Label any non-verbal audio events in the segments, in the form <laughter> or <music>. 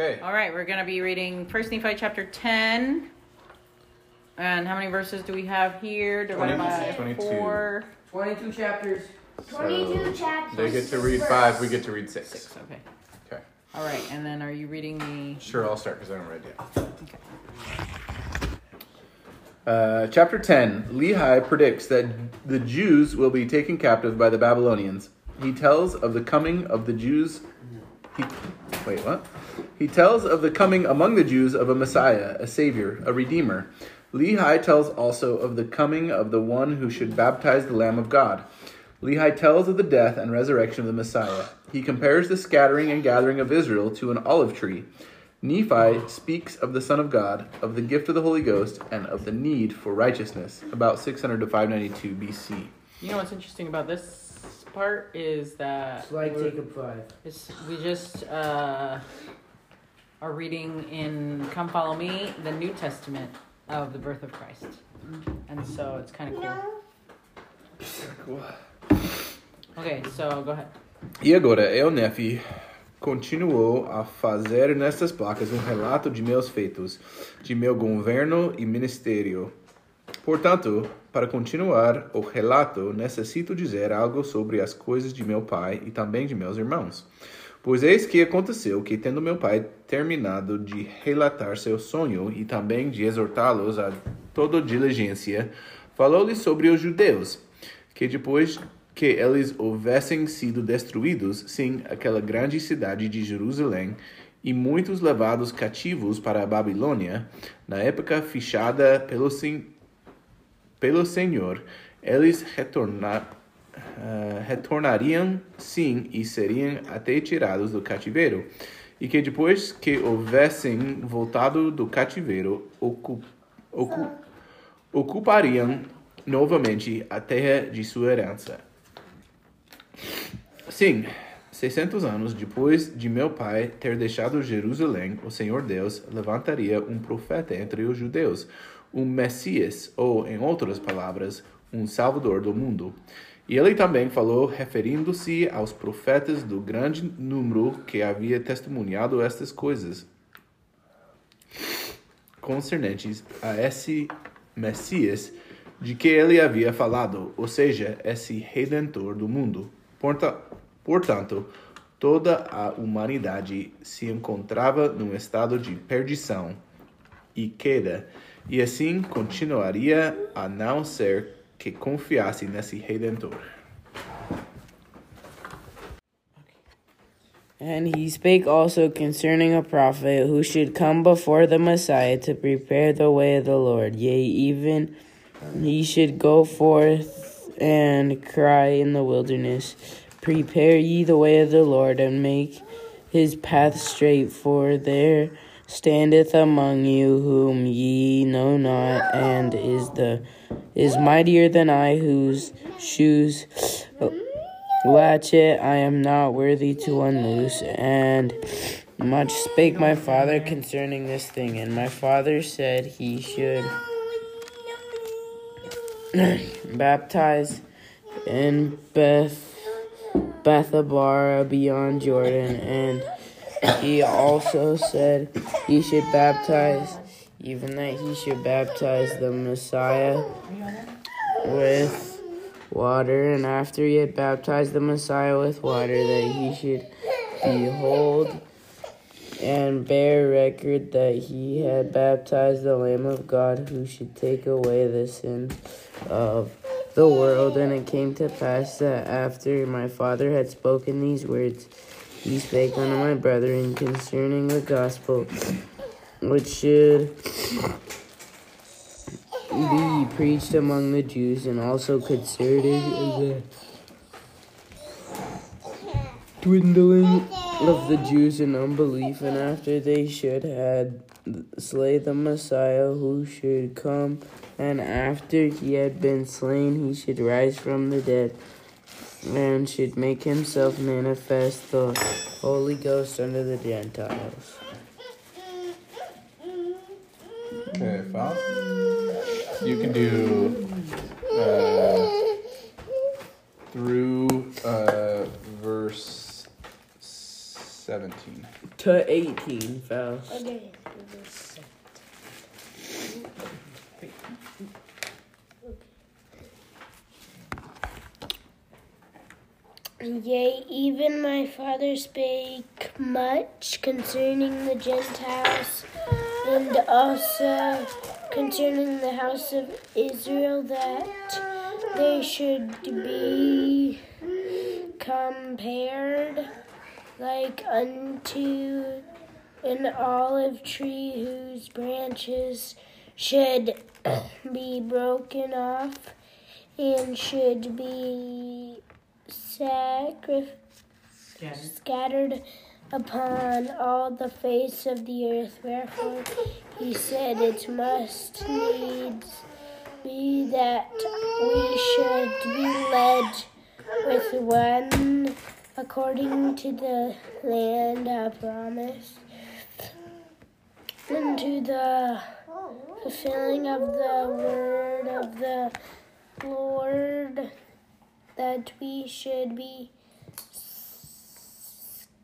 Okay. All right, we're going to be reading First Nephi chapter 10. And how many verses do we have here? Divided 20 by 22. 4. 22 chapters. 22 So chapters. They get to read five. We get to read six. 6, okay. Okay. All right, and then are you reading the. Sure, I'll start because I haven't read yet. Uh, chapter 10 Lehi predicts that the Jews will be taken captive by the Babylonians. He tells of the coming of the Jews. He, wait, what? He tells of the coming among the Jews of a Messiah, a Savior, a Redeemer. Lehi tells also of the coming of the one who should baptize the Lamb of God. Lehi tells of the death and resurrection of the Messiah. He compares the scattering and gathering of Israel to an olive tree. Nephi speaks of the Son of God, of the gift of the Holy Ghost, and of the need for righteousness, about 600 to 592 BC. You know what's interesting about this part is that. It's like we're- Jacob 5. We just uh, are reading in Come Follow Me, the New Testament of the birth of Christ. And so it's kind of cool. Okay, so go ahead. E agora, eu, Nefi, continuou a fazer nestas placas um relato de meus feitos, de meu governo e ministério. Portanto, para continuar o relato, necessito dizer algo sobre as coisas de meu pai e também de meus irmãos. Pois eis que aconteceu que, tendo meu pai terminado de relatar seu sonho e também de exortá-los a toda diligência, falou-lhes sobre os judeus, que depois que eles houvessem sido destruídos, sim, aquela grande cidade de Jerusalém, e muitos levados cativos para a Babilônia, na época fechada pelo, pelo Senhor, eles retornar, ah, retornariam sim e seriam até tirados do cativeiro, e que depois que houvessem voltado do cativeiro, ocu ocu ocupariam novamente a terra de sua herança. Sim, 600 anos depois de meu pai ter deixado Jerusalém, o Senhor Deus levantaria um profeta entre os judeus, um Messias, ou, em outras palavras, um Salvador do mundo. E ele também falou referindo-se aos profetas do grande número que havia testemunhado estas coisas concernentes a esse Messias de que ele havia falado, ou seja, esse redentor do mundo. Porta, portanto, toda a humanidade se encontrava num estado de perdição e queda, e assim continuaria a não ser que nesse redentor. And he spake also concerning a prophet who should come before the Messiah to prepare the way of the Lord. Yea, even he should go forth and cry in the wilderness, Prepare ye the way of the Lord, and make his path straight, for there standeth among you whom ye know not, and is the is mightier than I, whose shoes uh, latchet I am not worthy to unloose. And much spake my father concerning this thing, and my father said he should <clears throat> baptize in Beth Bethabara beyond Jordan, and he also said he should baptize, even that he should baptize the Messiah with water, and after he had baptized the Messiah with water, that he should behold and bear record that he had baptized the Lamb of God who should take away the sins of the world. And it came to pass that after my father had spoken these words, he spake unto my brethren concerning the gospel, which should be preached among the Jews, and also concerning the dwindling of the Jews in unbelief, and after they should had slay the Messiah who should come, and after he had been slain, he should rise from the dead, and should make himself manifest the Holy Ghost unto the Gentiles. Okay, Val. You can do uh, through uh, verse 17. to 18 fell. Okay. Yea, even my father spake much concerning the Gentiles, and also concerning the house of Israel, that they should be compared like unto an olive tree whose branches should <coughs> be broken off and should be sacrificed Scattered. scattered upon all the face of the earth. Wherefore he said, It must needs be that we should be led with one according to the land of promise, and to the fulfilling of the word of the Lord, that we should be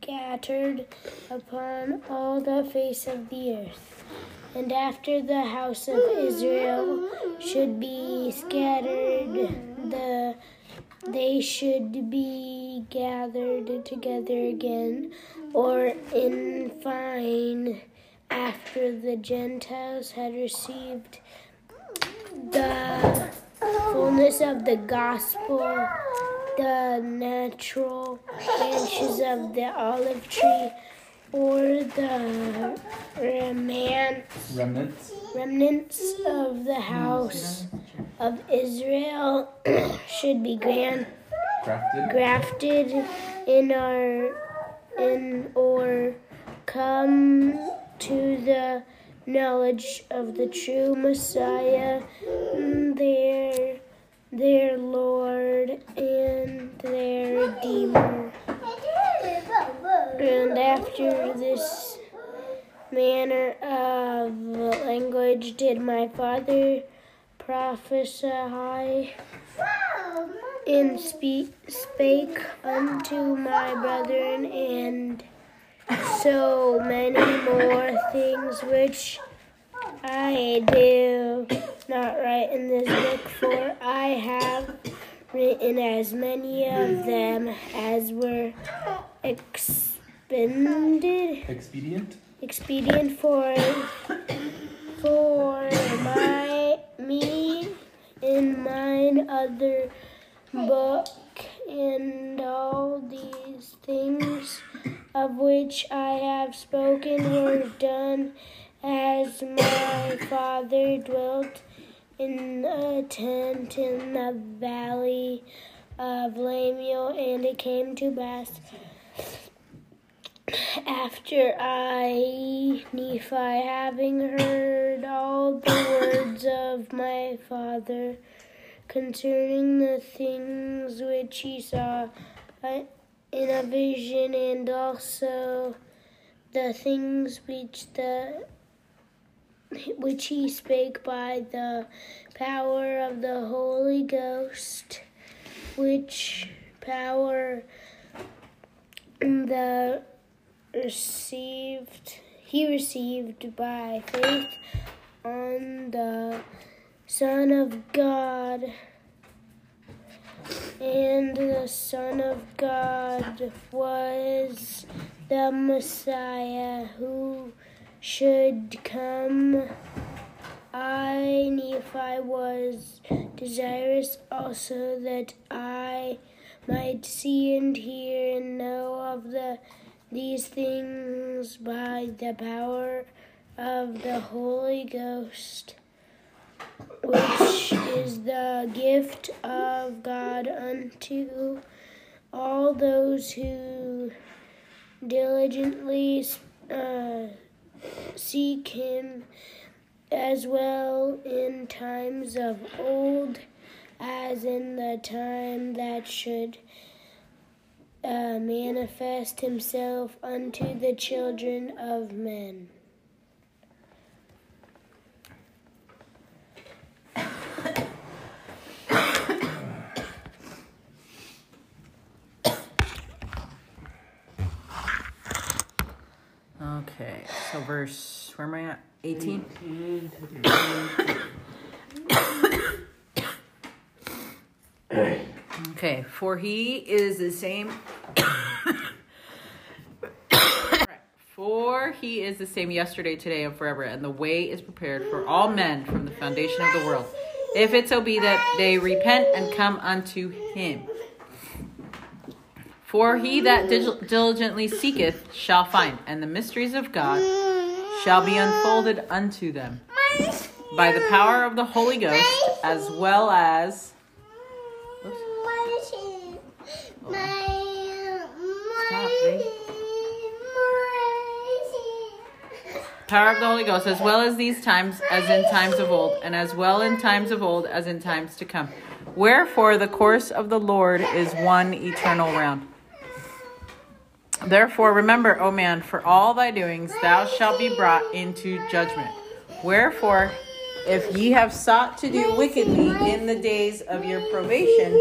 scattered upon all the face of the earth. And after the house of Israel should be scattered, the they should be gathered together again, or in fine, after the Gentiles had received the fullness of the gospel, the natural branches of the olive tree, or the remnants, Remnants. remnants of the house of Israel <clears throat> should be grand, Crafted. grafted in our in or come to the knowledge of the true Messiah, mm, their their Lord and their Redeemer. And after this manner of language did my father prophesy and speak, spake unto my brethren and so many more things which I do not write in this book, for I have written as many of them as were expended Expedient. expedient for for my me in mine other book and all these things of which I have spoken were done as my father dwelt in a tent in the valley of Lemuel, and it came to pass after I, Nephi, having heard all the words of my father concerning the things which he saw uh, in a vision, and also the things which the which he spake by the power of the Holy Ghost, which power the received he received by faith on the Son of God. And the Son of God was the Messiah who should come. I, Nephi, was desirous also that I might see and hear and know of the these things by the power of the Holy Ghost, which is the gift of God unto all those who diligently uh, seek Him, as well in times of old as in the time that should uh, manifest himself unto the children of men. Okay, so verse, where am I at? 18? Okay, for he is the same. For he is the same yesterday, today, and forever, and the way is prepared for all men from the foundation of the world. If it so be that they repent and come unto him. For he that diligently seeketh shall find, and the mysteries of God shall be unfolded unto them by the power of the Holy Ghost, as well as. Stop, Power of the Holy Ghost, as well as these times, as in times of old, and as well in times of old as in times to come. Wherefore the course of the Lord is one eternal round. Therefore remember, O man, for all thy doings thou shalt be brought into judgment. Wherefore, if ye have sought to do wickedly in the days of your probation,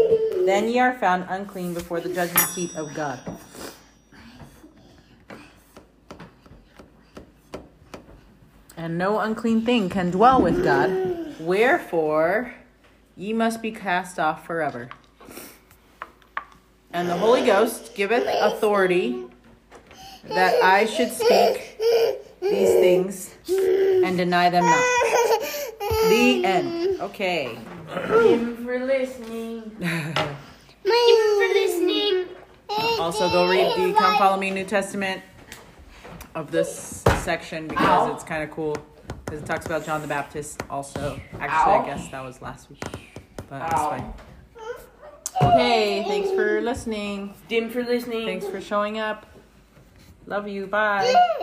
then ye are found unclean before the judgment seat of God. And no unclean thing can dwell with God. Wherefore, ye must be cast off forever. And the Holy Ghost giveth authority that I should speak these things and deny them not. The end. Okay. for listening. for listening. Also, go read the Come Follow Me New Testament of this section because it's kind of cool. Because it talks about John the Baptist also. Actually, I guess that was last week. But it's fine. Okay, thanks for listening. Dim for listening. Thanks for showing up. Love you. Bye.